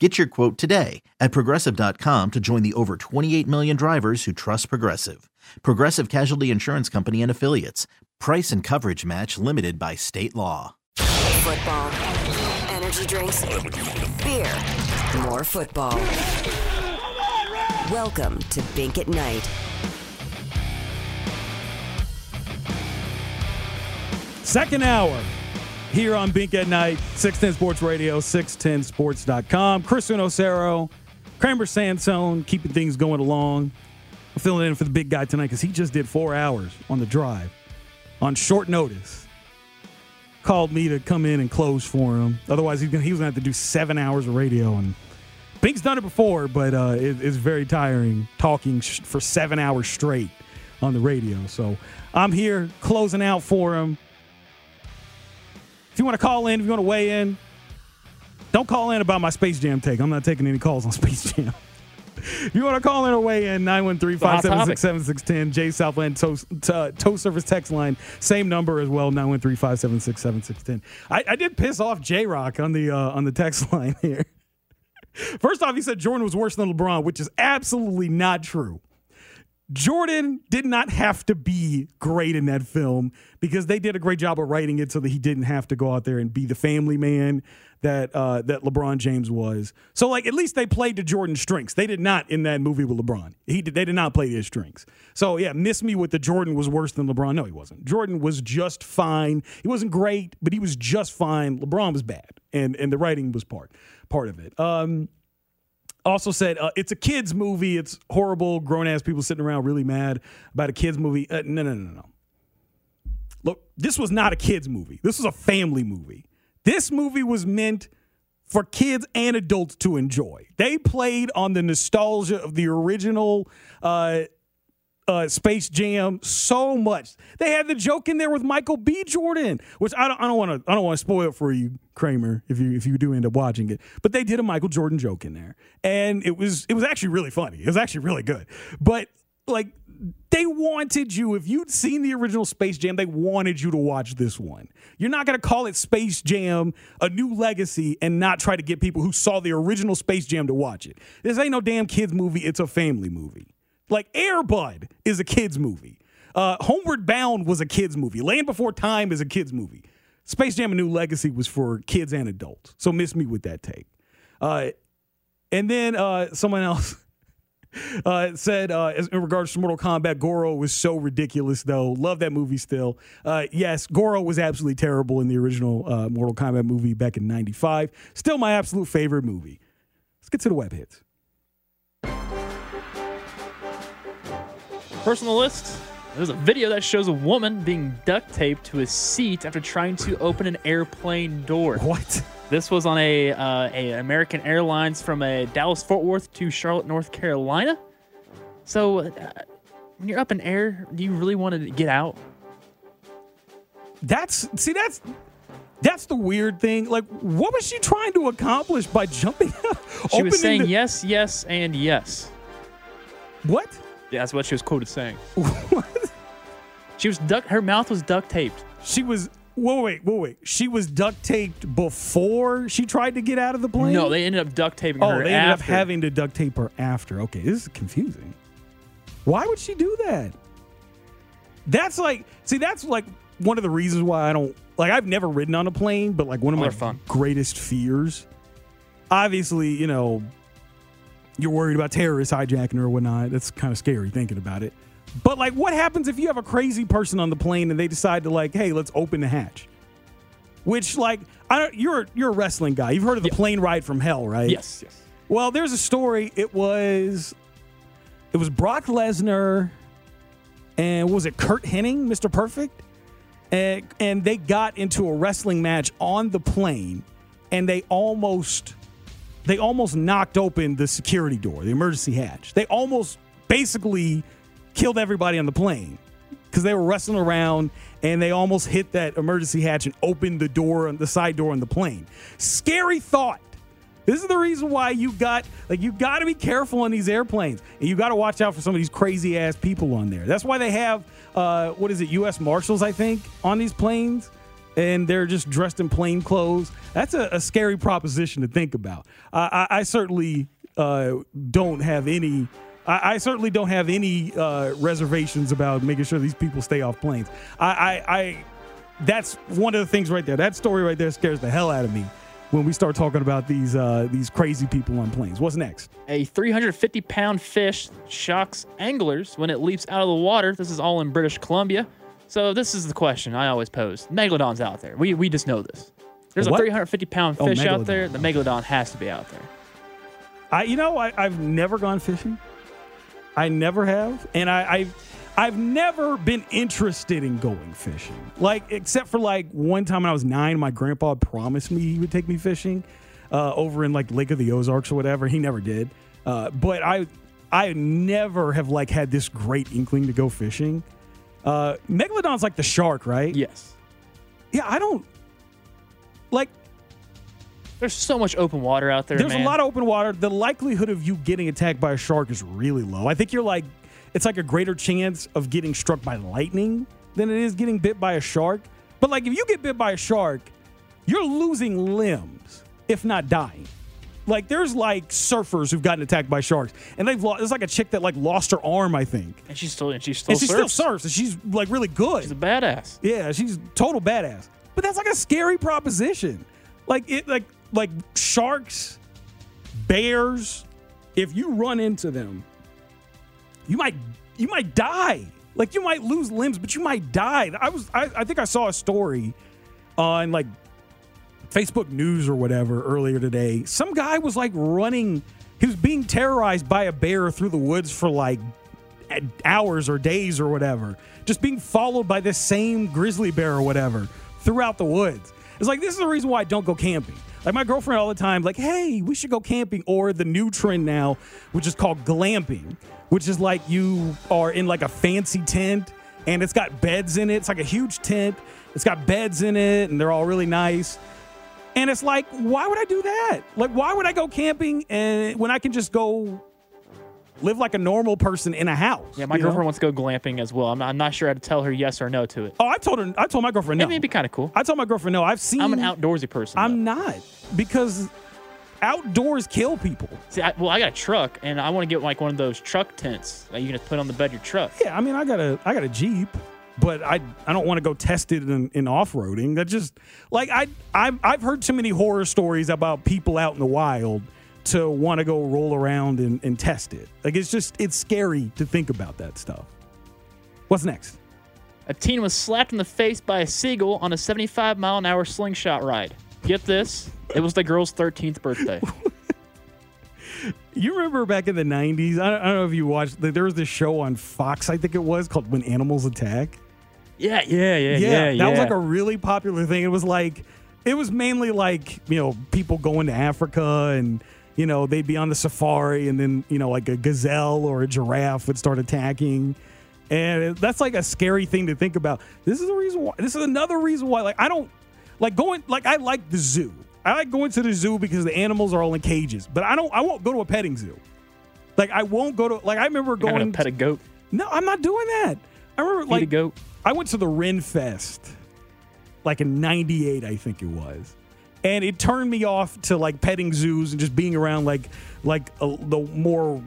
Get your quote today at progressive.com to join the over 28 million drivers who trust Progressive. Progressive Casualty Insurance Company and Affiliates. Price and coverage match limited by state law. Football, energy drinks, beer, more football. Welcome to Bink at Night. Second hour here on Bink at Night, 610 Sports Radio, 610sports.com. Chris Osero, Kramer Sansone, keeping things going along. I'm filling in for the big guy tonight because he just did four hours on the drive on short notice. Called me to come in and close for him. Otherwise, he's gonna, he was going to have to do seven hours of radio. And Bink's done it before, but uh, it, it's very tiring talking sh- for seven hours straight on the radio. So I'm here closing out for him. If you want to call in, if you want to weigh in, don't call in about my Space Jam take. I'm not taking any calls on Space Jam. if you want to call in or weigh in, 913 576 7610. Jay Southland Toast, uh, Service text line. Same number as well, 913 576 7610. I did piss off J Rock on the, uh, on the text line here. First off, he said Jordan was worse than LeBron, which is absolutely not true. Jordan did not have to be great in that film because they did a great job of writing it so that he didn't have to go out there and be the family man that uh, that LeBron James was. So like at least they played to Jordan's strengths. They did not in that movie with LeBron. He did, they did not play his strengths. So yeah, miss me with the Jordan was worse than LeBron. No, he wasn't. Jordan was just fine. He wasn't great, but he was just fine. LeBron was bad, and and the writing was part part of it. Um, also said uh, it's a kids movie. It's horrible. Grown ass people sitting around really mad about a kids movie. Uh, no, no, no, no. Look, this was not a kids movie. This was a family movie. This movie was meant for kids and adults to enjoy. They played on the nostalgia of the original uh, uh, Space Jam so much. They had the joke in there with Michael B. Jordan, which I don't, I don't want to, I don't want to spoil it for you, Kramer, if you if you do end up watching it. But they did a Michael Jordan joke in there, and it was it was actually really funny. It was actually really good. But like they wanted you if you'd seen the original Space Jam, they wanted you to watch this one. You're not going to call it Space Jam a new legacy and not try to get people who saw the original Space Jam to watch it. This ain't no damn kids movie, it's a family movie. Like Airbud is a kids movie. Uh, Homeward Bound was a kids movie. Land Before Time is a kids movie. Space Jam: A New Legacy was for kids and adults. So miss me with that take. Uh, and then uh, someone else uh, said uh, in regards to Mortal Kombat, Goro was so ridiculous though. Love that movie still. Uh, yes, Goro was absolutely terrible in the original Mortal Kombat movie back in '95. Still my absolute favorite movie. Let's get to the web hits. Personal list. There's a video that shows a woman being duct taped to a seat after trying to open an airplane door. What? This was on a, uh, a American Airlines from a Dallas Fort Worth to Charlotte, North Carolina. So, uh, when you're up in air, do you really want to get out? That's see that's that's the weird thing. Like, what was she trying to accomplish by jumping out? She was saying the- yes, yes, and yes. What? Yeah, that's what she was quoted saying. what? She was duct. Her mouth was duct taped. She was. Whoa, wait, whoa, wait. She was duct taped before she tried to get out of the plane. No, they ended up duct taping her. oh, her. they ended after. up having to duct tape her after. Okay, this is confusing. Why would she do that? That's like, see, that's like one of the reasons why I don't like. I've never ridden on a plane, but like one of Oh, my fun. greatest fears. Obviously, you know, you're worried about terrorists hijacking her or whatnot. That's kind of scary thinking about it. But like, what happens if you have a crazy person on the plane and they decide to like, hey, let's open the hatch? Which like, I don't, you're you're a wrestling guy. You've heard of the plane ride from hell, right? Yes, yes. Well, there's a story. It was it was Brock Lesnar and was it Curt Hennig, Mr. Perfect? And, and they got into a wrestling match on the plane and they almost they almost knocked open the security door, the emergency hatch. They almost basically killed everybody on the plane because they were wrestling around and they almost hit that emergency hatch and opened the door the side door on the plane. Scary thought. This is the reason why you got like you got to be careful on these airplanes, and you got to watch out for some of these crazy ass people on there. That's why they have uh, what is it, U.S. Marshals, I think, on these planes, and they're just dressed in plain clothes. That's a, a scary proposition to think about. I, I, I certainly uh, don't have any. I, I certainly don't have any uh, reservations about making sure these people stay off planes. I, that's one of the things right there. That story right there scares the hell out of me when we start talking about these uh, these crazy people on planes. What's next? A 350 pound fish shocks anglers when it leaps out of the water. This is all in British Columbia. So this is the question I always pose. Megalodon's out there. We, we just know this. There's a, 350 pound Oh, fish megalodon. out there. The megalodon has to be out there. I, you know, I, I've never gone fishing. I never have, and I, I've, I've never been interested in going fishing. Like, except for like one time when I was nine, my grandpa promised me he would take me fishing uh, over in like Lake of the Ozarks or whatever. He never did, uh, but I, I never have like had this great inkling to go fishing. Uh, Megalodon's like the shark, right? Yes. Yeah, I don't like. There's so much open water out there. There's man. a lot of open water. The likelihood of you getting attacked by a shark is really low. I think you're like, it's like a greater chance of getting struck by lightning than it is getting bit by a shark. But like, if you get bit by a shark, you're losing limbs, if not dying. Like, there's like surfers who've gotten attacked by sharks, and they've lost. There's like a chick that like lost her arm, I think, And she's still and she still and she surfs. still surfs, and she's like really good. She's a badass. Yeah, she's total badass. But that's like a scary proposition. Like it like like sharks, bears, if you run into them, you might you might die. Like you might lose limbs, but you might die. I was I, I think I saw a story on like Facebook News or whatever earlier today. Some guy was like running, he was being terrorized by a bear through the woods for like hours or days or whatever, just being followed by this same grizzly bear or whatever throughout the woods. It's like, this is the reason why I don't go camping. Like, my girlfriend all the time, like, hey, we should go camping. Or the new trend now, which is called glamping, which is like you are in like a fancy tent and it's got beds in it. It's like a huge tent. It's got beds in it and they're all really nice. And it's like, why would I do that? Like, why would I go camping and when I can just go live like a normal person in a house? Yeah, my you know? girlfriend wants to go glamping as well. I'm not, I'm not sure how to tell her yes or no to it. Oh, I told her. I told my girlfriend no. I mean, it'd be kind of cool. I told my girlfriend no. I've seen. I'm an outdoorsy person. I'm though. not because outdoors kill people. See, I, well, I got a truck, and I want to get like one of those truck tents that you can just put on the bed of your truck. Yeah, I mean, I got a I got a Jeep, but I I don't want to go test it in, in off roading. That just like I I've, I've heard too many horror stories about people out in the wild to want to go roll around and, and test it. Like it's just it's scary to think about that stuff. What's next? A teen was slapped in the face by a seagull on a 75 mile an hour slingshot ride. Get this, it was the girl's 13th birthday. You remember back in the 90s? I don't, I don't know if you watched, there was this show on Fox, I think it was, called When Animals Attack. Yeah, yeah, yeah, yeah. that was like a really popular thing. It was like, it was mainly like, you know, people going to Africa and, you know, they'd be on the safari and then, you know, like a gazelle or a giraffe would start attacking. And that's like a scary thing to think about. This is the reason why, this is another reason why, like, I don't, like going, like, I like the zoo. I like going to the zoo because the animals are all in cages, but I don't, I won't go to a petting zoo. Like, I won't go to, like, I remember You're not gonna pet a goat, no, I'm not doing that. I remember, feed like, a goat. I went to the Ren Fest like in 98, I think it was. And it turned me off to like petting zoos and just being around like like uh, the more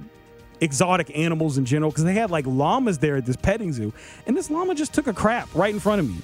exotic animals in general because they had like llamas there at this petting zoo and this llama just took a crap right in front of me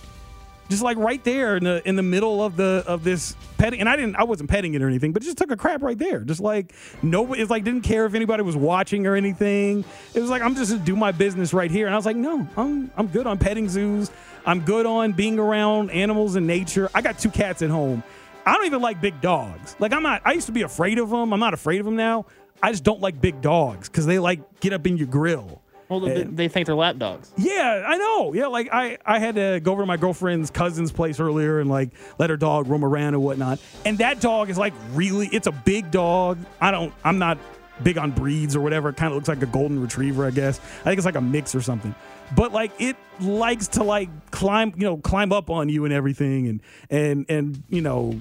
just like right there in the in the middle of the of this petting. And I didn't, I wasn't petting it or anything, but it just took a crap right there. Just like nobody, it's like didn't care if anybody was watching or anything. It was like I'm just gonna do my business right here. And I was like, no, I'm I'm good on petting zoos. I'm good on being around animals and nature. I got two cats at home. I don't even like big dogs. Like I'm not. I used to be afraid of them. I'm not afraid of them now. I just don't like big dogs because they like get up in your grill. Well, they, they think they're lap dogs. Yeah, I know. Yeah, like I, I had to go over to my girlfriend's cousin's place earlier and like let her dog roam around and whatnot. And that dog is like really, it's a big dog. I don't, I'm not big on breeds or whatever. It kind of looks like a golden retriever, I guess. I think it's like a mix or something. But like it likes to like climb, you know, climb up on you and everything, and and and you know,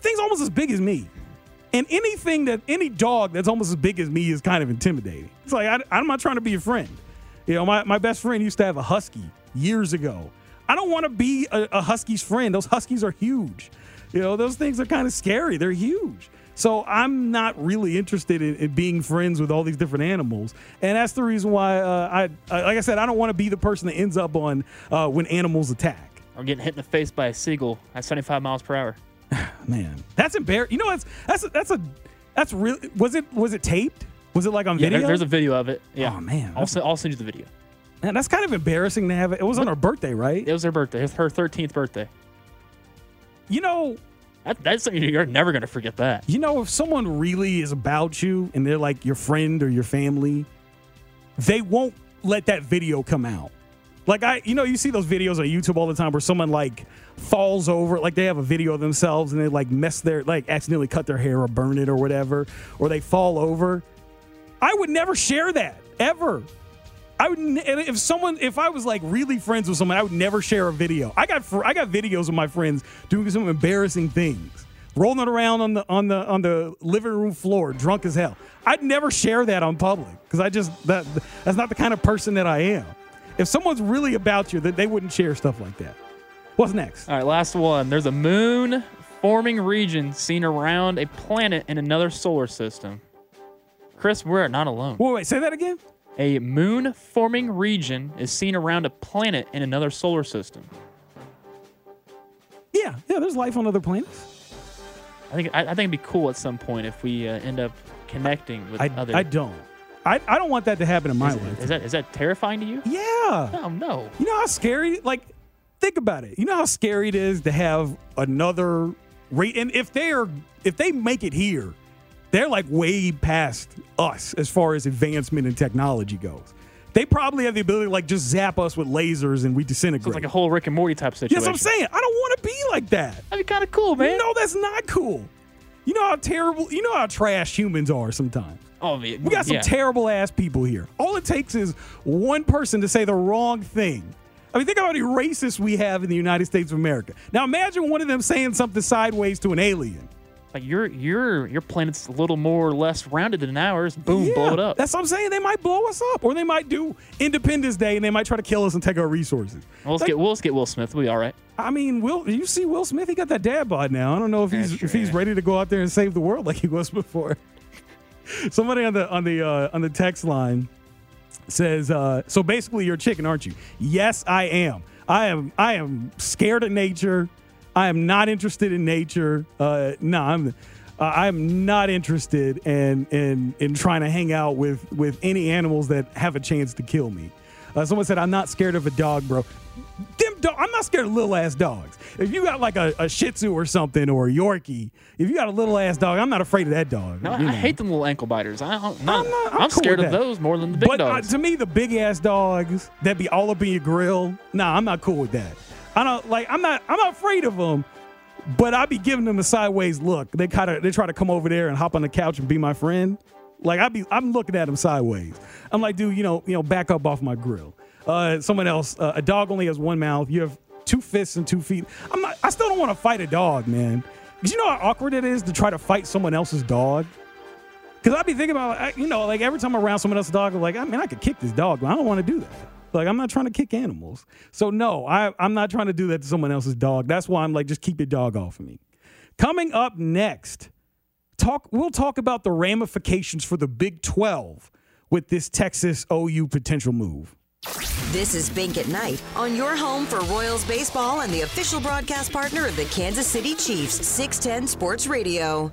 things almost as big as me. And anything that any dog that's almost as big as me is kind of intimidating. It's like I, I'm not trying to be a friend. You know, my, my best friend used to have a husky years ago. I don't want to be a, a husky's friend. Those huskies are huge. You know, those things are kind of scary. They're huge. So I'm not really interested in, in being friends with all these different animals, and that's the reason why uh, I, I, like I said, I don't want to be the person that ends up on uh, when animals attack. Or getting hit in the face by a seagull at 75 miles per hour. Man, that's embarrassing. You know, that's that's a, that's a that's really was it was it taped? Was it like on Yeah, there- video? there's a video of it. Yeah. Oh, man. I'll, send, I'll send you the video. Man, that's kind of embarrassing to have it. It was on her birthday, right? It was her birthday. It was her 13th birthday. You know, That, that's something you're never going to forget that. you know, if someone really is about you and they're like your friend or your family, they won't let that video come out. Like I, you know, you see those videos on YouTube all the time where someone like falls over, like they have a video of themselves and they like mess their, like accidentally cut their hair or burn it or whatever, or they fall over. I would never share that ever. I would, and if someone, if I was like really friends with someone, I would never share a video. I got, I got videos of my friends doing some embarrassing things, rolling around on the on the on the living room floor, drunk as hell. I'd never share that on public because I just that that's not the kind of person that I am. If someone's really about you, that they wouldn't share stuff like that. What's next? All right, last one. There's a moon forming region seen around a planet in another solar system. Chris, we're not alone. Wait, wait, say that again. A moon forming region is seen around a planet in another solar system. Yeah, yeah. There's life on other planets. I think I, I think it'd be cool at some point if we uh, end up connecting with I, other. I don't. I, I don't want that to happen in my is, life. is that is that terrifying to you? yeah. Oh no. You know how scary? Like, think about it. You know how scary it is to have another rate. And if they are, if they make it here, they're like way past us as far as advancement in technology goes. They probably have the ability to like just zap us with lasers and we So disintegrate. it's like a whole Rick and Morty type situation. yes, I'm saying I don't want to be like that. That'd be kind of cool, man. No, that's not cool. You know how terrible. You know how trash humans are sometimes. Oh. We got some yeah. terrible ass people here. All it takes is one person to say the wrong thing. I mean, think about how many racists we have in the United States of America. Now imagine one of them saying something sideways to an alien. Like your your your planet's a little more or less rounded than ours. Boom, Yeah, blow it up. That's what I'm saying. They might blow us up, or they might do Independence Day and they might try to kill us and take our resources. Well, let's Like, get we'll, let's get Will Smith. We'll be all right. I mean, Will you see Will Smith? He got that dad bod now. I don't know if he's if he's ready to go out there and save the world like he was before. Somebody on the on the uh, on the text line says, uh, "So basically, you're a chicken, aren't you?" Yes, I am. I am. I am scared of nature. I am not interested in nature. Uh, no, I'm. Uh, I'm not interested in in in trying to hang out with with any animals that have a chance to kill me. Uh, someone said, "I'm not scared of a dog, bro." Them dog, I'm not scared of little ass dogs. If you got like a, a Shih Tzu or something or a Yorkie, if you got a little ass dog, I'm not afraid of that dog. No, I, I hate them little ankle biters. I don't, not, I'm not- I'm I'm, cool scared of those more than the big but uh, dogs. to me, the big ass dogs that be all up in your grill, nah, I'm not cool with that. I don't like. I'm not. I'm not afraid of them, but I be giving them a sideways look. They kind of they try to come over there and hop on the couch and be my friend. Like I be, I'm looking at them sideways. I'm like, dude, you know, you know, back up off my grill. Uh, someone else, uh, a dog only has one mouth. You have two fists and two feet. I'm not. I still don't want to fight a dog, man. Cause you know how awkward it is to try to fight someone else's dog. Cause I'd be thinking about, you know, like every time I'm around someone else's dog, I'm like, I mean, I could kick this dog, but I don't want to do that. Like, I'm not trying to kick animals. So no, I, I'm not trying to do that to someone else's dog. That's why I'm like, just keep your dog off of me. Coming up next, talk. We'll talk about the ramifications for the Big 12 with this Texas OU potential move. This is Bink at Night on your home for Royals baseball and the official broadcast partner of the Kansas City Chiefs, 610 Sports Radio.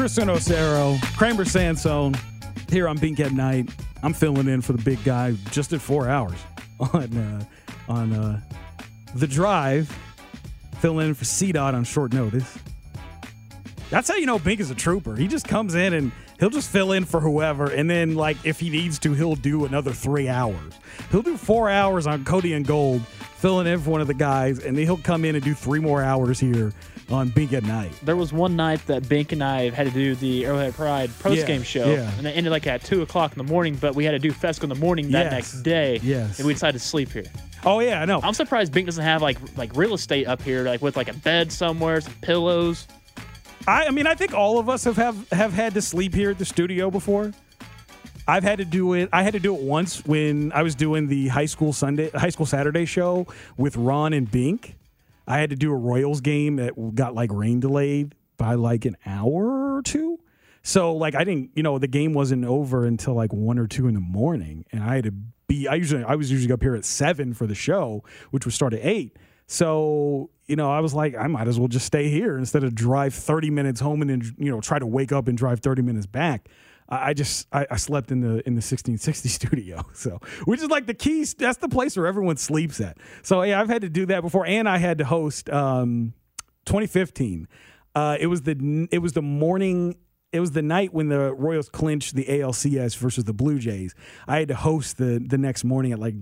Chris Osero, Kramer Sansone, here on Bink at Night. I'm filling in for the big guy just at four hours on uh, on uh, the drive. Filling in for C Dot on short notice. That's how you know Bink is a trooper. He just comes in and he'll just fill in for whoever, and then like if he needs to, he'll do another three hours. He'll do four hours on Cody and Gold, filling in for one of the guys, and then he'll come in and do three more hours here on Bink at Night. There was one night that Bink and I had to do the Arrowhead Pride post game show, yeah. and it ended like at two o'clock in the morning. But we had to do Fescoe in the morning that Yes, next day. yes. and we decided to sleep here. Oh yeah, I know. I'm surprised Bink doesn't have like like real estate up here, like with like a bed somewhere, some pillows. I, I mean, I think all of us have, have have had to sleep here at the studio before. I've had to do it. I had to do it once when I was doing the high school Sunday, high school Saturday show with Ron and Bink. I had to do a Royals game that got like rain delayed by like an hour or two. So like I didn't, you know, the game wasn't over until like one or two in the morning, and I had to be. I usually I was usually up here at seven for the show, which would start at eight. So you know, I was like, I might as well just stay here instead of drive thirty minutes home and then you know try to wake up and drive thirty minutes back. I just I, I slept in the in the 1660 studio, so which is like the keys. That's the place where everyone sleeps at. So yeah, I've had to do that before, and I had to host um, 2015. Uh, it was the it was the morning. It was the night when the Royals clinched the ALCS versus the Blue Jays. I had to host the the next morning at like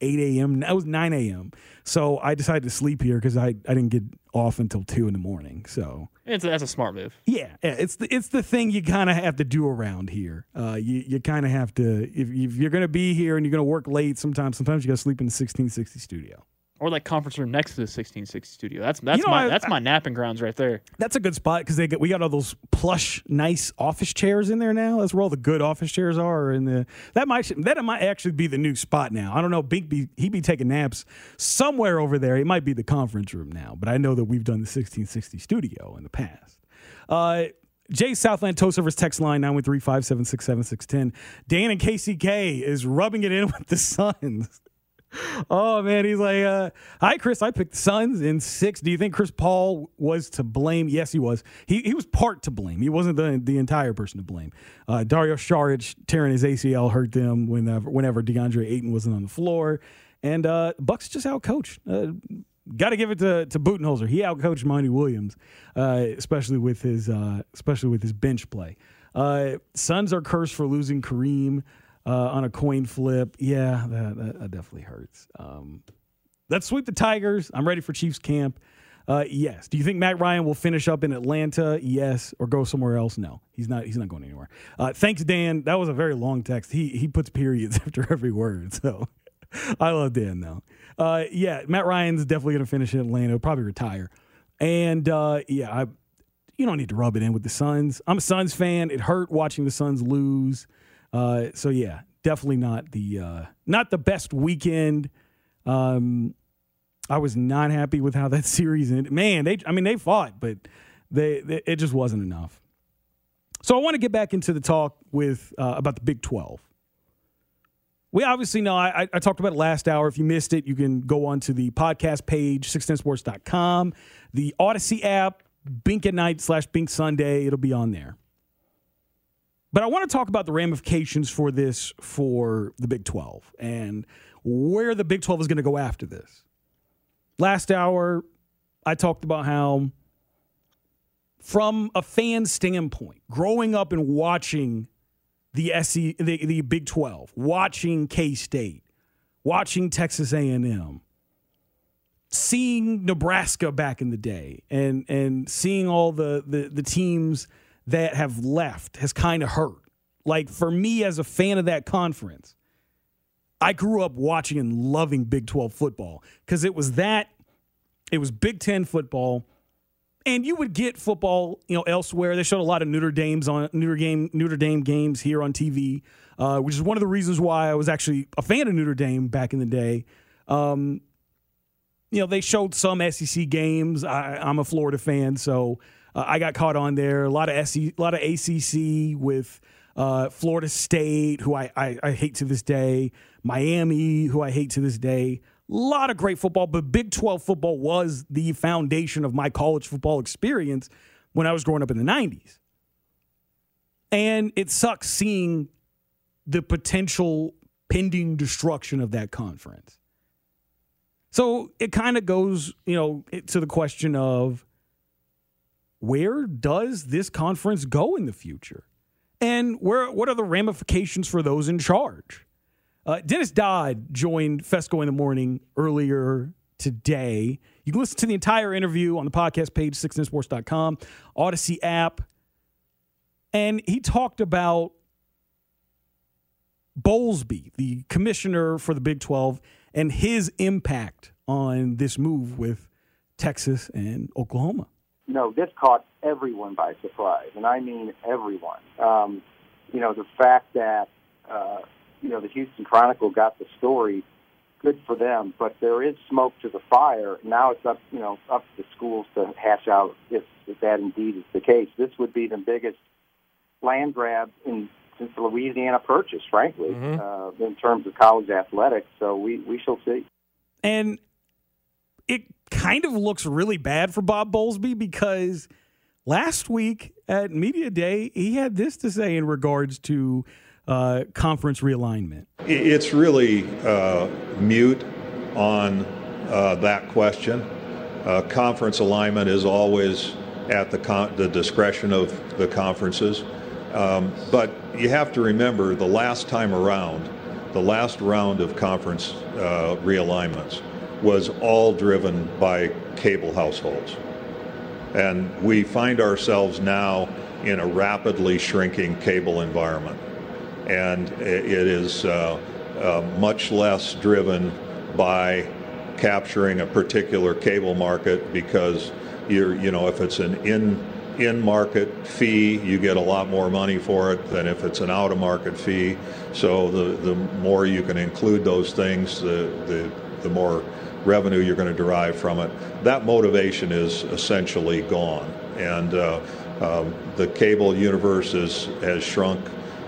8 a.m. That was 9 a.m. So I decided to sleep here because I, I didn't get off until 2 in the morning. So It's that's a smart move. yeah, yeah, it's the it's the thing you kind of have to do around here. Uh, you you kind of have to if, if you're going to be here and you're going to work late. Sometimes sometimes you got to sleep in the 1660 studio. Or like conference room next to the 1660 studio. That's that's You know, my I- that's my napping grounds right there. That's a good spot because they get we got all those plush, nice office chairs in there now. That's where all the good office chairs are. In the that might that might actually be the new spot now. I don't know. Big be he be taking naps somewhere over there. It might be the conference room now, but I know that we've done the 1660 studio in the past. Uh, Jay Southland Toast Service text line 913-576-7610. Dan and KCK is rubbing it in with the Suns. Oh man, he's like, uh, "Hi, Chris. I picked Suns in six. Do you think Chris Paul was to blame? Yes, he was. He he was part to blame. He wasn't the the entire person to blame. Uh, Dario Saric tearing his ACL hurt them whenever whenever DeAndre Ayton wasn't on the floor, and uh, Bucks just outcoached. Uh, Got to give it to to Budenholzer. He outcoached Monty Williams, uh, especially with his uh, especially with his bench play. Uh, Suns are cursed for losing Kareem uh, on a coin flip. Yeah, that, that, definitely hurts. Um, let's sweep the Tigers. I'm ready for Chiefs camp. Uh, yes. Do you think Matt Ryan will finish up in Atlanta? Yes. Or go somewhere else? No. He's not. He's not going anywhere. Uh, thanks, Dan. That was a very long text. He he puts periods after every word. So I love Dan though. Uh, yeah, Matt Ryan's definitely going to finish in Atlanta. He'll probably retire. And uh, yeah, I, you don't need to rub it in with the Suns. I'm a Suns fan. It hurt watching the Suns lose. Uh, so yeah, definitely not the uh, not the best weekend. Um, I was not happy with how that series ended. Man, they I mean they fought, but they, they it just wasn't enough. So I want to get back into the talk with uh, about the Big 12. We obviously know, I, I, talked about it last hour. If you missed it, you can go on to the podcast page, 610sports.com, the Audacy app, Bink at night slash Bink Sunday. It'll be on there. But I want to talk about the ramifications for this for the Big 12 and where the Big 12 is going to go after this. Last hour, I talked about how, from a fan standpoint, growing up and watching the SC, the, the Big 12, watching K State, watching Texas A&M, seeing Nebraska back in the day, and and seeing all the the, the teams that have left has kind of hurt. Like for me as a fan of that conference, I grew up watching and loving Big 12 football because it was that it was Big 10 football and you would get football, you know, elsewhere. They showed a lot of Notre Dame's on Notre Dame Notre Dame games here on TV, uh, which is one of the reasons why I was actually a fan of Notre Dame back in the day. Um, you know, they showed some SEC games. I, am a Florida fan, so uh, I got caught on there. A lot of SC, a lot of ACC with uh, Florida State, who I, I, I hate to this day, Miami, who I hate to this day. A lot of great football, but Big 12 football was the foundation of my college football experience when I was growing up in the 90s. And it sucks seeing the potential pending destruction of that conference. So it kind of goes, you know, to the question of where does this conference go in the future? And where what are the ramifications for those in charge? Uh, Dennis Dodd joined Fescoe in the morning earlier today. You can listen to the entire interview on the podcast page, 610sports.com, Audacy app. And he talked about Bowlesby, the commissioner for the Big 12, and his impact on this move with Texas and Oklahoma. No, this caught everyone by surprise, and I mean everyone. Um, you know, the fact that uh, you know, the Houston Chronicle got the story. Good for them, but there is smoke to the fire. Now it's up, you know, up to the schools to hash out if, if that indeed is the case. This would be the biggest land grab in since the Louisiana Purchase, frankly, mm-hmm. uh, in terms of college athletics. So we we shall see. And it kind of looks really bad for Bob Bowlesby because last week at media day he had this to say in regards to uh, conference realignment? It's really uh, mute on uh, that question. Uh, conference alignment is always at the, con- the discretion of the conferences. Um, but you have to remember the last time around, the last round of conference uh, realignments was all driven by cable households. And we find ourselves now in a rapidly shrinking cable environment and it is uh, uh, much less driven by capturing a particular cable market because you're, you know, if it's an in in market fee, you get a lot more money for it than if it's an out of market fee. So the, the more you can include those things, the, the, the more revenue you're going to derive from it. That motivation is essentially gone. And uh, um, the cable universe is, has shrunk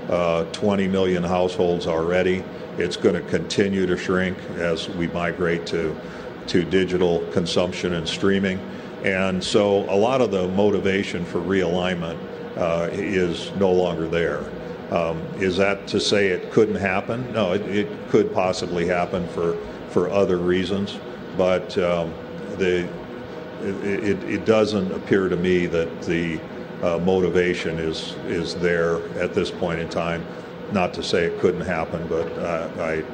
uh, 20 million households already. It's going to continue to shrink as we migrate to, to digital consumption and streaming. And so a lot of the motivation for realignment uh, is no longer there. Um, is that to say it couldn't happen? No, it, it, could possibly happen for, for other reasons, but um, the, it, it, doesn't appear to me that the uh, motivation is is there at this point in time. Not to say it couldn't happen, but uh, I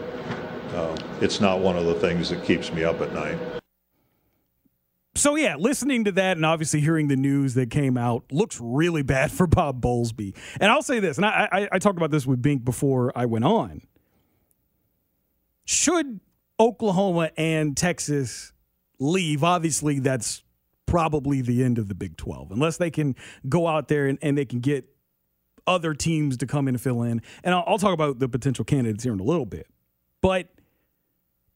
uh, it's not one of the things that keeps me up at night. So yeah, listening to that and obviously hearing the news that came out looks really bad for Bob Bowlesby. And I'll say this, and I, I, I talked about this with Bink before I went on. Should Oklahoma and Texas leave, obviously that's probably the end of the Big 12, unless they can go out there and, and they can get other teams to come in and fill in. And I'll, I'll talk about the potential candidates here in a little bit. But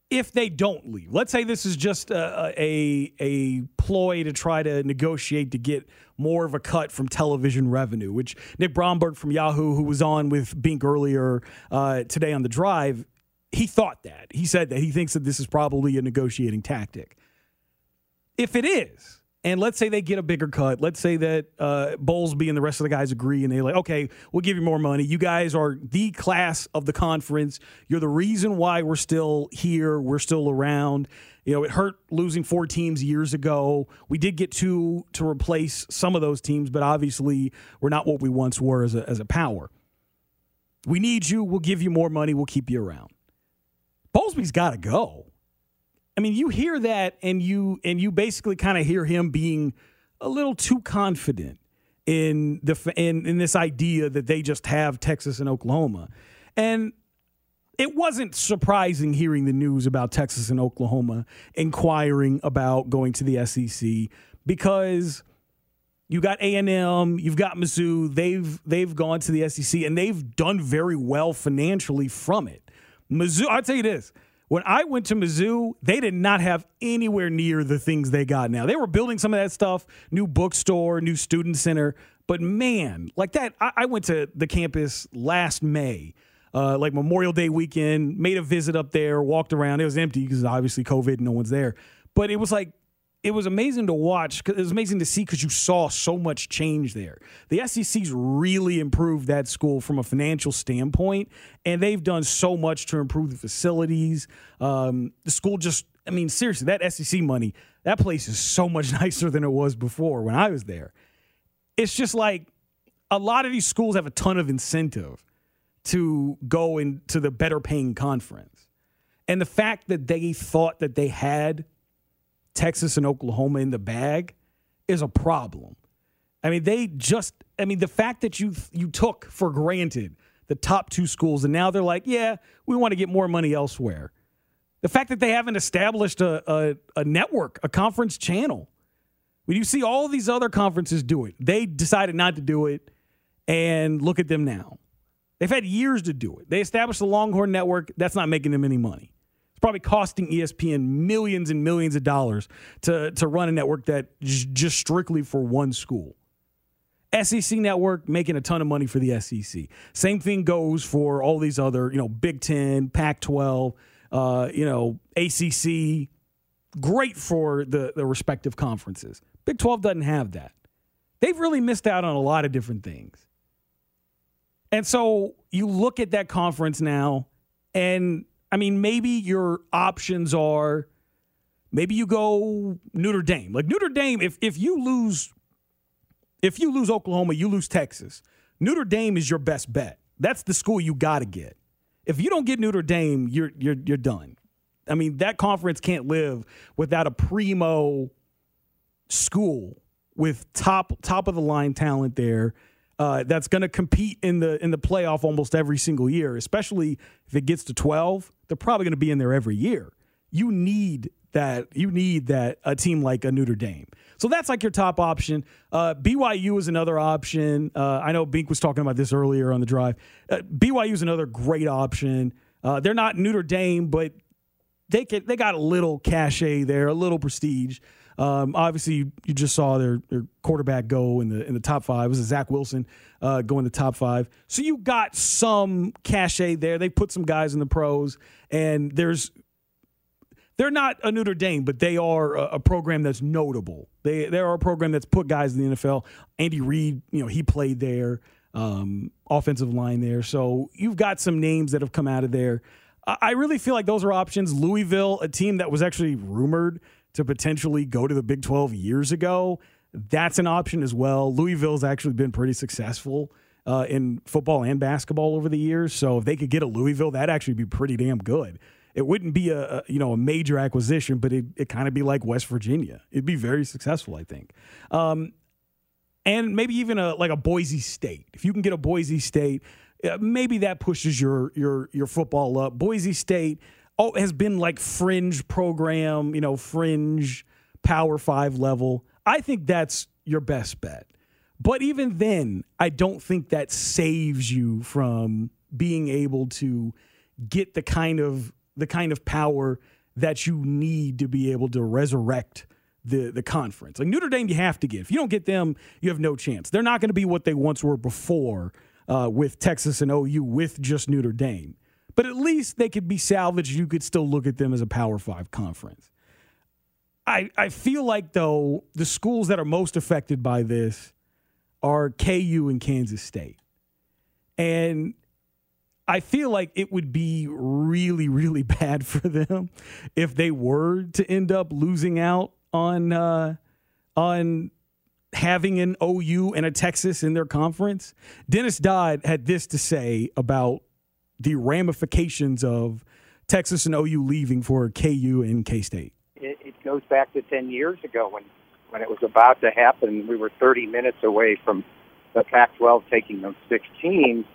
if they don't leave, let's say this is just a, a, a ploy to try to negotiate to get more of a cut from television revenue, which Nick Bromberg from Yahoo, who was on with Bink earlier uh, today on the drive, he thought that. He said that he thinks that this is probably a negotiating tactic. If it is, and let's say they get a bigger cut. Let's say that uh, Bowlesby and the rest of the guys agree, and they're like, "Okay, we'll give you more money. You guys are the class of the conference. You're the reason why we're still here. We're still around. You know, it hurt losing four teams years ago. We did get two to replace some of those teams, but obviously we're not what we once were as a, as a power. We need you. We'll give you more money. We'll keep you around. Bowlesby's got to go. I mean, you hear that and you and you basically kind of hear him being a little too confident in the in, in this idea that they just have Texas and Oklahoma. And it wasn't surprising hearing the news about Texas and Oklahoma inquiring about going to the SEC because you got A&M, you've got Mizzou, they've they've gone to the SEC and they've done very well financially from it. Mizzou, I'll tell you this, when I went to Mizzou, they did not have anywhere near the things they got now. They were building some of that stuff, new bookstore, new student center. But man, like that, I, I went to the campus last May, uh, like Memorial Day weekend, made a visit up there, walked around. It was empty because obviously COVID, no one's there. But it was like it was amazing to watch. It was amazing to see because you saw so much change there. The SEC's really improved that school from a financial standpoint, and they've done so much to improve the facilities. Um, the school just, I mean, seriously, that SEC money, that place is so much nicer than it was before when I was there. It's just like a lot of these schools have a ton of incentive to go into the better paying conference. And the fact that they thought that they had Texas and Oklahoma in the bag is a problem. I mean, they just I mean, the fact that you you took for granted the top two schools and now they're like, yeah, we want to get more money elsewhere. The fact that they haven't established a, a, a network, a conference channel. When you see all these other conferences do it, they decided not to do it, and look at them now. They've had years to do it. They established the Longhorn Network. That's not making them any money. Probably costing ESPN millions and millions of dollars to, to run a network that just strictly for one school. SEC network making a ton of money for the SEC. Same thing goes for all these other, you know, Big Ten, Pac 12, uh, you know, ACC. Great for the, the respective conferences. Big 12 doesn't have that. They've really missed out on a lot of different things. And so you look at that conference now, and I mean, maybe your options are maybe you go Notre Dame. Like Notre Dame, if if you lose if you lose Oklahoma, you lose Texas. Notre Dame is your best bet. That's the school you got to get. If you don't get Notre Dame, you're you're you're done. I mean, that conference can't live without a primo school with top top of the line talent there. Uh, that's going to compete in the in the playoff almost every single year, especially if it gets to 12. They're probably going to be in there every year. You need that. You need that a team like a Notre Dame. So that's like your top option. Uh, BYU is another option. Uh, I know Bink was talking about this earlier on the drive. Uh, BYU is another great option. Uh, they're not Notre Dame, but they can, they got a little cachet there, a little prestige. Um, obviously, you, you, just saw their, their, quarterback go in the in the top five. It was Zach Wilson uh, go in the top five. So you got some cachet there. They put some guys in the pros, and there's they're not a Notre Dame, but they are a, a, program that's notable. They they are a program that's put guys in the NFL. Andy Reid, you know, he played there, um, offensive line there. So you've got some names that have come out of there. I, I really feel like those are options. Louisville, a team that was actually rumored to potentially go to the Big 12 years ago, that's an option as well. Louisville's actually been pretty successful uh, in football and basketball over the years. So if they could get a Louisville, that'd actually be pretty damn good it wouldn't be a, a you know a major acquisition, but it it kind of be like West Virginia. It'd be very successful, I think. Um, and maybe even a like a Boise State. If you can get a Boise State, uh, maybe that pushes your your your football up. Boise State oh has been like fringe program, you know, fringe Power Five level. I think that's your best bet. But even then, I don't think that saves you from being able to get the kind of the kind of power that you need to be able to resurrect the the conference. Like Notre Dame, you have to get. If you don't get them, you have no chance. They're not going to be what they once were before uh, with Texas and OU with just Notre Dame. But at least they could be salvaged. You could still look at them as a Power Five conference. I I feel like though the schools that are most affected by this are KU and Kansas State, and I feel like it would be really, really bad for them if they were to end up losing out on uh, on having an OU and a Texas in their conference. Dennis Dodd had this to say about the ramifications of Texas and OU leaving for KU and K State. It, it goes back to 10 years ago when, when it was about to happen. We were 30 minutes away from the Pac 12 taking those 16.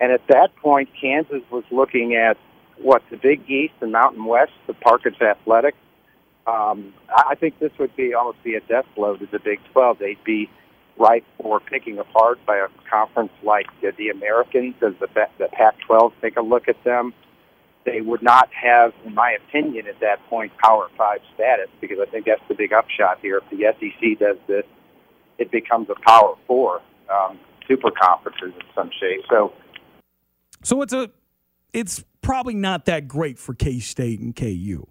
And at that point, Kansas was looking at what the Big East and Mountain West, the Parkins Athletic. Um, I think this would be almost be a death blow to the Big 12. They'd be ripe for picking apart by a conference like the, the Americans. Does the, the Pac-12 take a look at them? They would not have, in my opinion, at that point, Power Five status because I think that's the big upshot here. If the SEC does this, it becomes a Power Four um, super conferences in some shape. So, so it's a, it's probably not that great for K State and KU.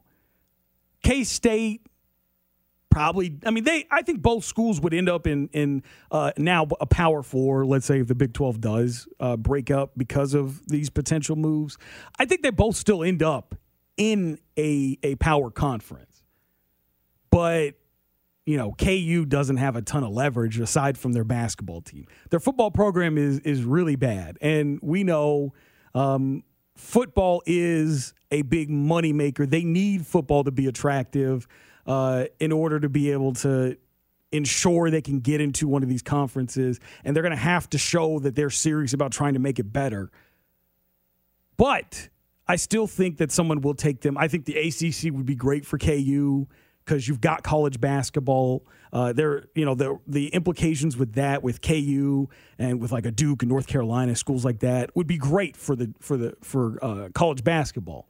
K State probably i mean they i think both schools would end up in in uh, now a power four let's say if the big 12 does uh, break up because of these potential moves. I think they both still end up in a a power conference. But you know ku doesn't have a ton of leverage aside from their basketball team. Their football program is is really bad. And we know um, football is a big moneymaker. They need football to be attractive uh, in order to be able to ensure they can get into one of these conferences. And they're going to have to show that they're serious about trying to make it better. But I still think that someone will take them. I think the ACC would be great for KU because you've got college basketball. Uh, there, you know, the the implications with that, with KU and with like a Duke and North Carolina schools like that, would be great for the for the for uh, college basketball.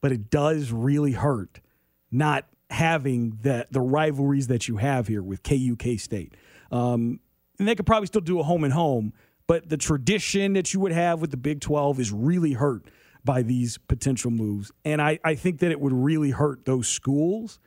But it does really hurt not having that the rivalries that you have here with KU K State. Um, and they could probably still do a home and home, but the tradition that you would have with the Big 12 is really hurt by these potential moves. And I, I think that it would really hurt those schools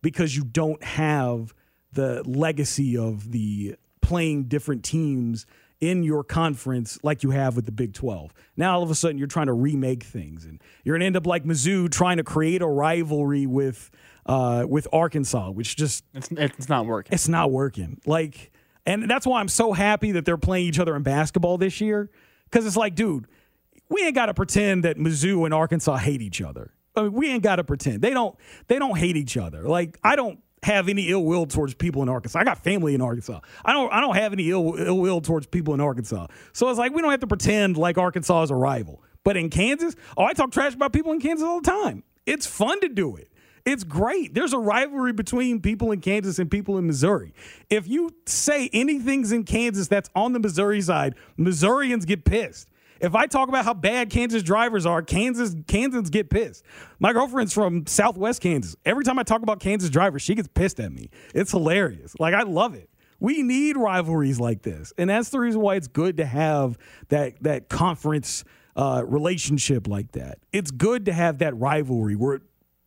because you don't have the legacy of the playing different teams in your conference like you have with the Big 12. Now all of a sudden you're trying to remake things and you're going to end up like Mizzou trying to create a rivalry with uh, with Arkansas, which just it's, it's not working. It's not working. Like and that's why I'm so happy that they're playing each other in basketball this year cuz it's like dude, we ain't got to pretend that Mizzou and Arkansas hate each other. I mean, we ain't got to pretend. They don't they don't hate each other. Like I don't have any ill will towards people in Arkansas. I got family in Arkansas. I don't I don't have any ill, ill will towards people in Arkansas. So it's like we don't have to pretend like Arkansas is a rival. But in Kansas, oh, I talk trash about people in Kansas all the time. It's fun to do it. It's great. There's a rivalry between people in Kansas and people in Missouri. If you say anything's in Kansas that's on the Missouri side, Missourians get pissed. If I talk about how bad Kansas drivers are, Kansas Kansans get pissed. My girlfriend's from Southwest Kansas. Every time I talk about Kansas drivers, she gets pissed at me. It's hilarious. Like I love it. We need rivalries like this, and that's the reason why it's good to have that that conference uh, relationship like that. It's good to have that rivalry where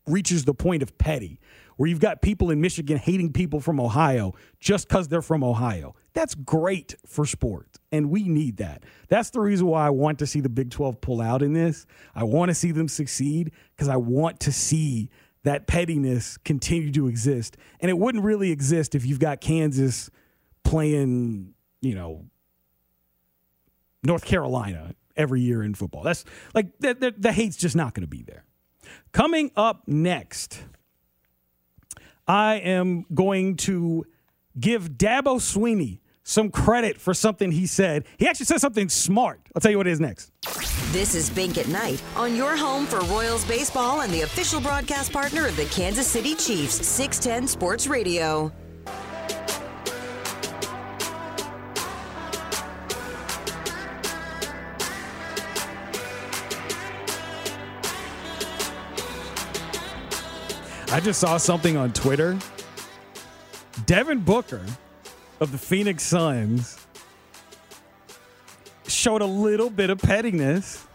reaches the point of petty, where you've got people in Michigan hating people from Ohio just because they're from Ohio. That's great for sport, and we need that. That's the reason why I want to see the Big 12 pull out in this. I want to see them succeed because I want to see that pettiness continue to exist. And it wouldn't really exist if you've got Kansas playing, you know, North Carolina every year in football. That's like the, the, the hate's just not going to be there. Coming up next, I am going to give Dabo Swinney some credit for something he said. He actually said something smart. I'll tell you what it is next. This is Bink at Night on your home for Royals baseball and the official broadcast partner of the Kansas City Chiefs, 610 Sports Radio. I just saw something on Twitter. Devin Booker of the Phoenix Suns showed a little bit of pettiness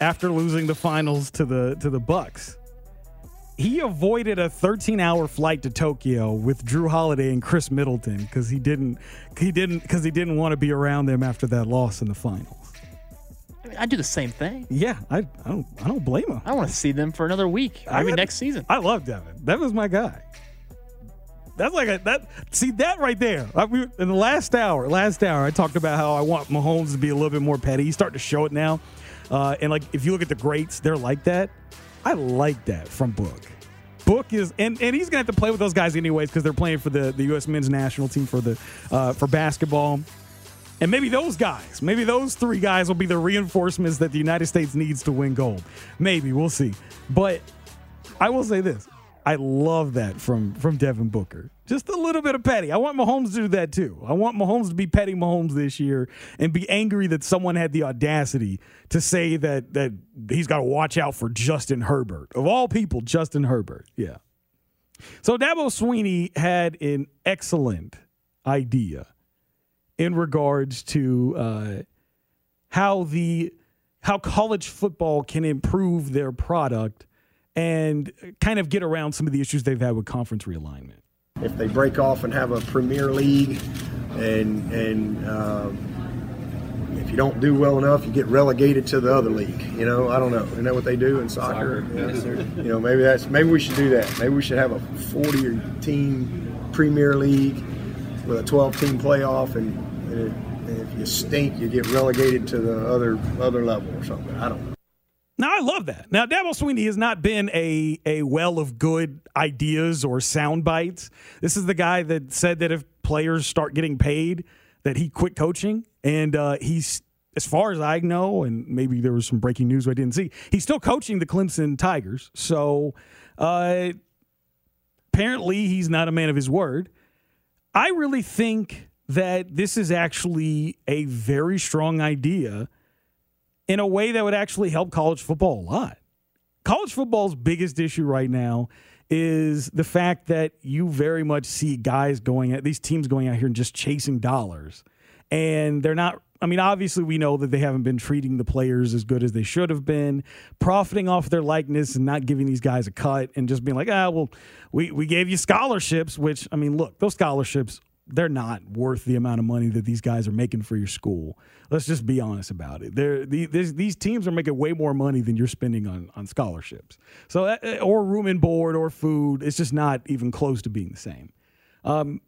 after losing the finals to the to the Bucks. He avoided a 13-hour flight to Tokyo with Jrue Holiday and Khris Middleton because he didn't he didn't because he didn't want to be around them after that loss in the finals. I, mean, I do the same thing. Yeah, I, I don't I don't blame him. I want to see them for another week, I mean, next season. I love Devin. Devin's my guy. That's like a that. See that right there. We, in the last hour, last hour, I talked about how I want Mahomes to be a little bit more petty. He's starting to show it now. Uh, and like, if you look at the greats, they're like that. I like that from Book. Book is, and, and he's gonna have to play with those guys anyways because they're playing for the, the U.S. men's national team for the uh, for basketball. And maybe those guys, maybe those three guys will be the reinforcements that the United States needs to win gold. Maybe we'll see. But I will say this: I love that from from Devin Booker. Just a little bit of petty. I want Mahomes to do that too. I want Mahomes to be petty Mahomes this year and be angry that someone had the audacity to say that that he's got to watch out for Justin Herbert of all people. Justin Herbert, yeah. So Dabo Swinney had an excellent idea in regards to uh, how the how college football can improve their product and kind of get around some of the issues they've had with conference realignment. if they break off and have a premier league and and um, if you don't do well enough you get relegated to the other league you know? I don't know. Isn't that what they do in soccer, you know maybe that's maybe we should do that. Maybe we should have a 40 or team premier league with a 12 team playoff and, and, if you stink you get relegated to the other other level or something i don't know Now I love that. Now Dabo Swinney has not been a a well of good ideas or sound bites. This is the guy that said that if players start getting paid, that he quit coaching, and uh, he's as far as I know, and maybe there was some breaking news I didn't see. He's still coaching the Clemson Tigers, so uh, apparently he's not a man of his word. I really think that this is actually a very strong idea in a way that would actually help college football a lot. College football's biggest issue right now is the fact that you very much see guys going at these teams going out here and just chasing dollars. And they're not I mean, obviously we know that they haven't been treating the players as good as they should have been, profiting off their likeness and not giving these guys a cut and just being like, ah, well, we, we gave you scholarships, which I mean, look, those scholarships they're not worth the amount of money that these guys are making for your school. Let's just be honest about it. They're, these, these teams are making way more money than you're spending on, on scholarships. So, uh, or room and board or food. It's just not even close to being the same. Um,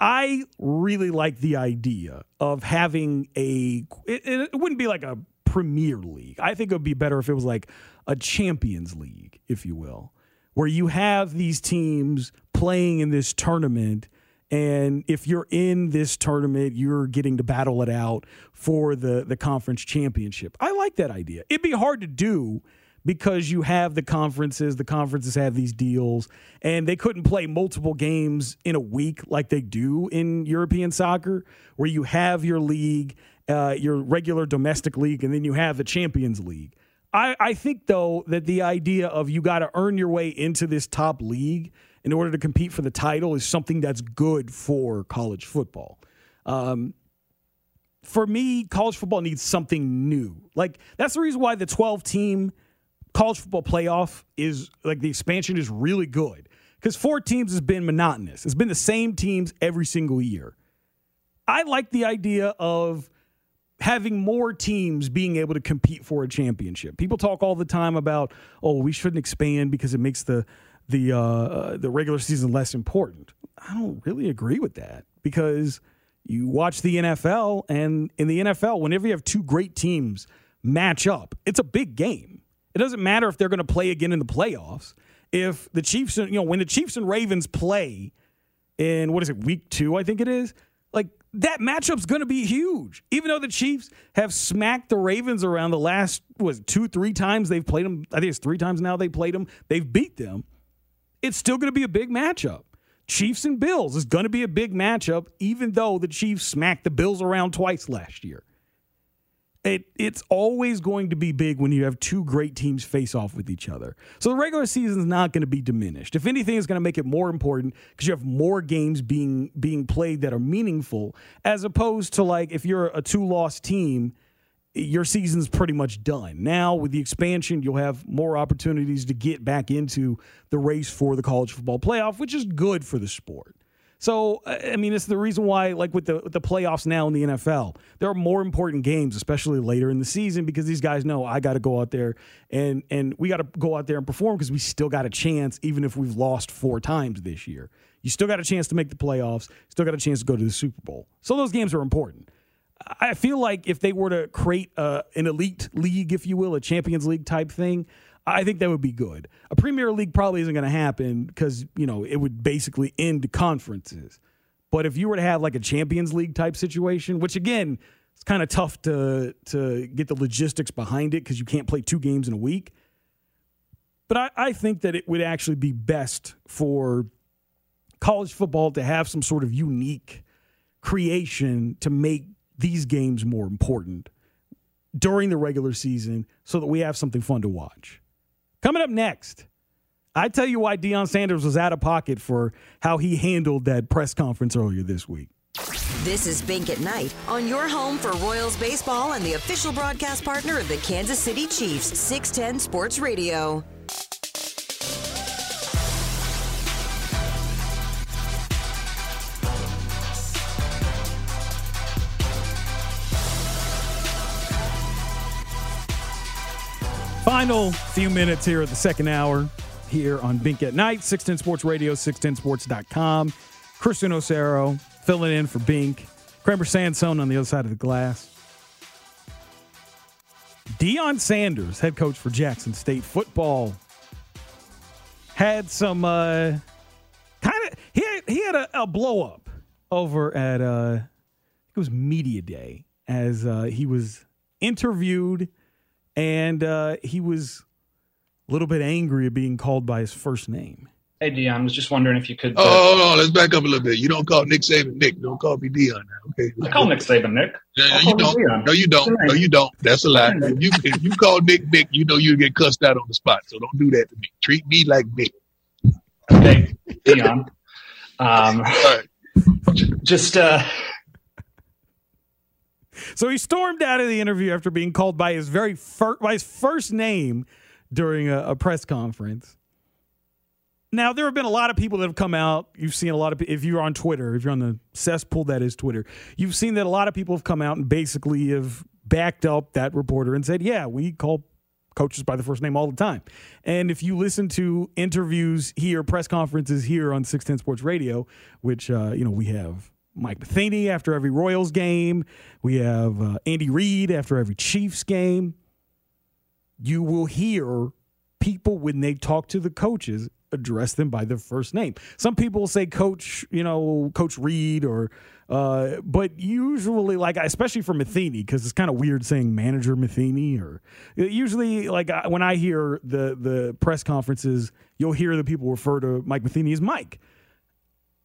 I really like the idea of having a. It, it wouldn't be like a Premier League. I think it would be better if it was like a Champions League, if you will, where you have these teams playing in this tournament. And if you're in this tournament, you're getting to battle it out for the, the conference championship. I like that idea. It'd be hard to do because you have the conferences, the conferences have these deals, and they couldn't play multiple games in a week like they do in European soccer, where you have your league, uh, your regular domestic league, and then you have the Champions League. I, I think, though, that the idea of you got to earn your way into this top league in order to compete for the title is something that's good for college football. Um, for me, college football needs something new. Like, that's the reason why the 12 team college football playoff is like the expansion is really good because four teams has been monotonous. It's been the same teams every single year. I like the idea of having more teams being able to compete for a championship. People talk all the time about, oh, we shouldn't expand because it makes the the uh, the regular season less important. I don't really agree with that because you watch the NFL and in the NFL, whenever you have two great teams match up, it's a big game. It doesn't matter if they're going to play again in the playoffs. If the Chiefs, you know, when the Chiefs and Ravens play in what is it, week two, I think it is, like that matchup's going to be huge. Even though the Chiefs have smacked the Ravens around the last, was two, three times they've played them. I think it's three times now they played them. They've beat them. It's still going to be a big matchup. Chiefs and Bills is going to be a big matchup, even though the Chiefs smacked the Bills around twice last year. It it's always going to be big when you have two great teams face off with each other. So the regular season is not going to be diminished. If anything, it's going to make it more important because you have more games being being played that are meaningful, as opposed to like if you're a two loss team, your season's pretty much done. Now with the expansion, you'll have more opportunities to get back into the race for the college football playoff, which is good for the sport. So I mean, it's the reason why, like with the with the playoffs now in the NFL, there are more important games, especially later in the season, because these guys know I got to go out there and and we got to go out there and perform because we still got a chance, even if we've lost four times this year. You still got a chance to make the playoffs, still got a chance to go to the Super Bowl. So those games are important. I feel like if they were to create an elite league, if you will, a Champions League type thing, I think that would be good. A Premier League probably isn't going to happen because, you know, it would basically end conferences. But if you were to have like a Champions League type situation, which again, it's kind of tough to to get the logistics behind it because you can't play two games in a week. But I, I think that it would actually be best for college football to have some sort of unique creation to make these games more important during the regular season so that we have something fun to watch. Coming up next, I tell you why Deion Sanders was out of pocket for how he handled that press conference earlier this week. This is Bink at Night on your home for Royals baseball and the official broadcast partner of the Kansas City Chiefs, 610 Sports Radio. Final few minutes here at the second hour here on Bink at Night, 610 Sports Radio, 610sports.com. Christian Osero filling in for Bink. Kramer Sansone on the other side of the glass. Deion Sanders, head coach for Jackson State football, had some uh, kind of he had, he had a, a blow up over at uh, it was media day as uh, he was interviewed and uh, he was a little bit angry at being called by his first name. Hey, Deion, I was just wondering if you could. Uh, oh, hold on. Let's back up a little bit. You don't call Nick Saban Nick. Don't call me Deion now. Okay. I call Nick Saban Nick. No, you don't. No, you don't. No, you don't. That's a lie. If you, if you call Nick Nick, you know you get cussed out on the spot. So don't do that to me. Treat me like Nick. Okay, Deion. Um, right. Just uh, so he stormed out of the interview after being called by his very fir- by his first name during a, a, press conference. Now there have been a lot of people that have come out. You've seen a lot of if you're on Twitter, if you're on the cesspool that is Twitter, you've seen that a lot of people have come out and basically have backed up that reporter and said, "Yeah, we call coaches by the first name all the time." And if you listen to interviews here, press conferences here on 610 Sports Radio, which uh, you know we have Mike Matheny after every Royals game. We have uh, Andy Reid after every Chiefs game. You will hear people when they talk to the coaches address them by their first name. Some people say coach, you know, coach Reid or uh, but usually like especially for Matheny cuz it's kind of weird saying manager Matheny or usually like when I hear the the press conferences, you'll hear the people refer to Mike Matheny as Mike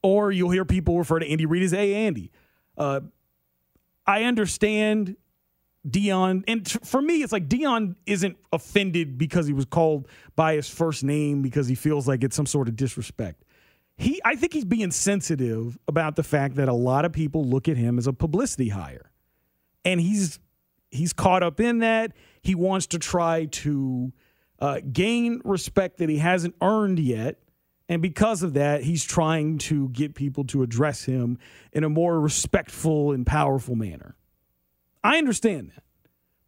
or you'll hear people refer to Andy Reid as A. Andy. Uh, I understand Deion, and t- for me, it's like Deion isn't offended because he was called by his first name because he feels like it's some sort of disrespect. He, I think he's being sensitive about the fact that a lot of people look at him as a publicity hire, and he's he's caught up in that. He wants to try to uh, gain respect that he hasn't earned yet and because of that, he's trying to get people to address him in a more respectful and powerful manner. I understand that.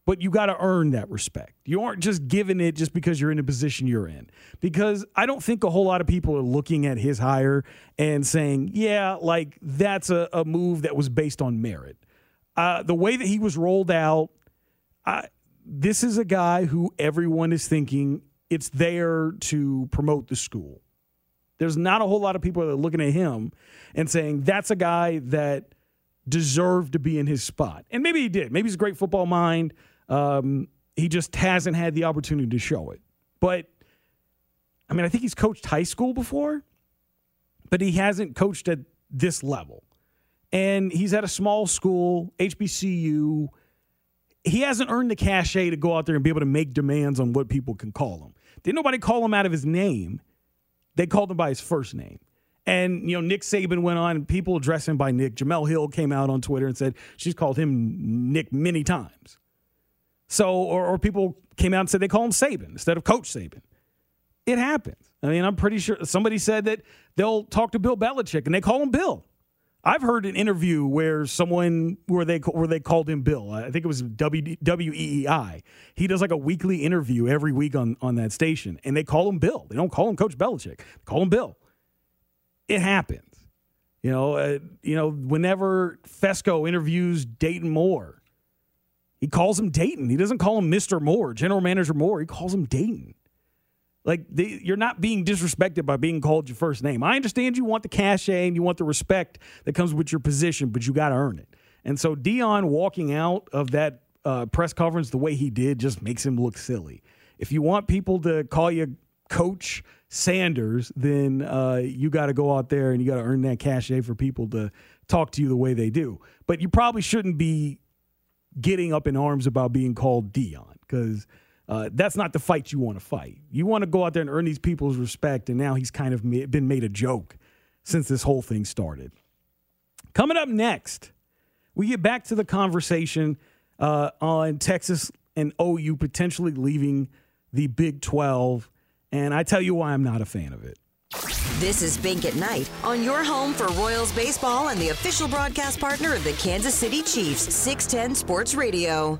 But you got to earn that respect. You aren't just giving it just because you're in a position you're in. Because I don't think a whole lot of people are looking at his hire and saying, yeah, like that's a, a move that was based on merit. Uh, the way that he was rolled out, I, this is a guy who everyone is thinking it's there to promote the school there's not a whole lot of people that are looking at him and saying that's a guy that deserved to be in his spot. And maybe he did. Maybe he's a great football mind. Um, he just hasn't had the opportunity to show it. But I mean, I think he's coached high school before, but he hasn't coached at this level. And he's at a small school, HBCU. he hasn't earned the cachet to go out there and be able to make demands on what people can call him. Didn't nobody call him out of his name? They called him by his first name. And, you know, Nick Saban went on people addressed him by Nick. Jemele Hill came out on Twitter and said she's called him Nick many times. So, or, or people came out and said they call him Saban instead of Coach Saban. It happens. I mean, I'm pretty sure somebody said that they'll talk to Bill Belichick and they call him Bill. I've heard an interview where someone where they where they called him Bill. I think it was W WEEI. He does like a weekly interview every week on on that station, and they call him Bill. They don't call him Coach Belichick. They call him Bill. It happens. You know, uh, you know. Whenever Fescoe interviews Dayton Moore, he calls him Dayton. He doesn't call him Mister Moore, General Manager Moore. He calls him Dayton. Like they, you're not being disrespected by being called your first name. I understand you want the cachet and you want the respect that comes with your position, but you got to earn it. And so Deion walking out of that uh, press conference the way he did just makes him look silly. If you want people to call you Coach Sanders, then uh, you got to go out there and you got to earn that cachet for people to talk to you the way they do. But you probably shouldn't be getting up in arms about being called Deion because – uh, that's not the fight you want to fight. You want to go out there and earn these people's respect, and now he's kind of been made a joke since this whole thing started. Coming up next, we get back to the conversation uh, on Texas and OU potentially leaving the Big 12, and I tell you why I'm not a fan of it. This is Bink at Night on your home for Royals baseball and the official broadcast partner of the Kansas City Chiefs, 610 Sports Radio.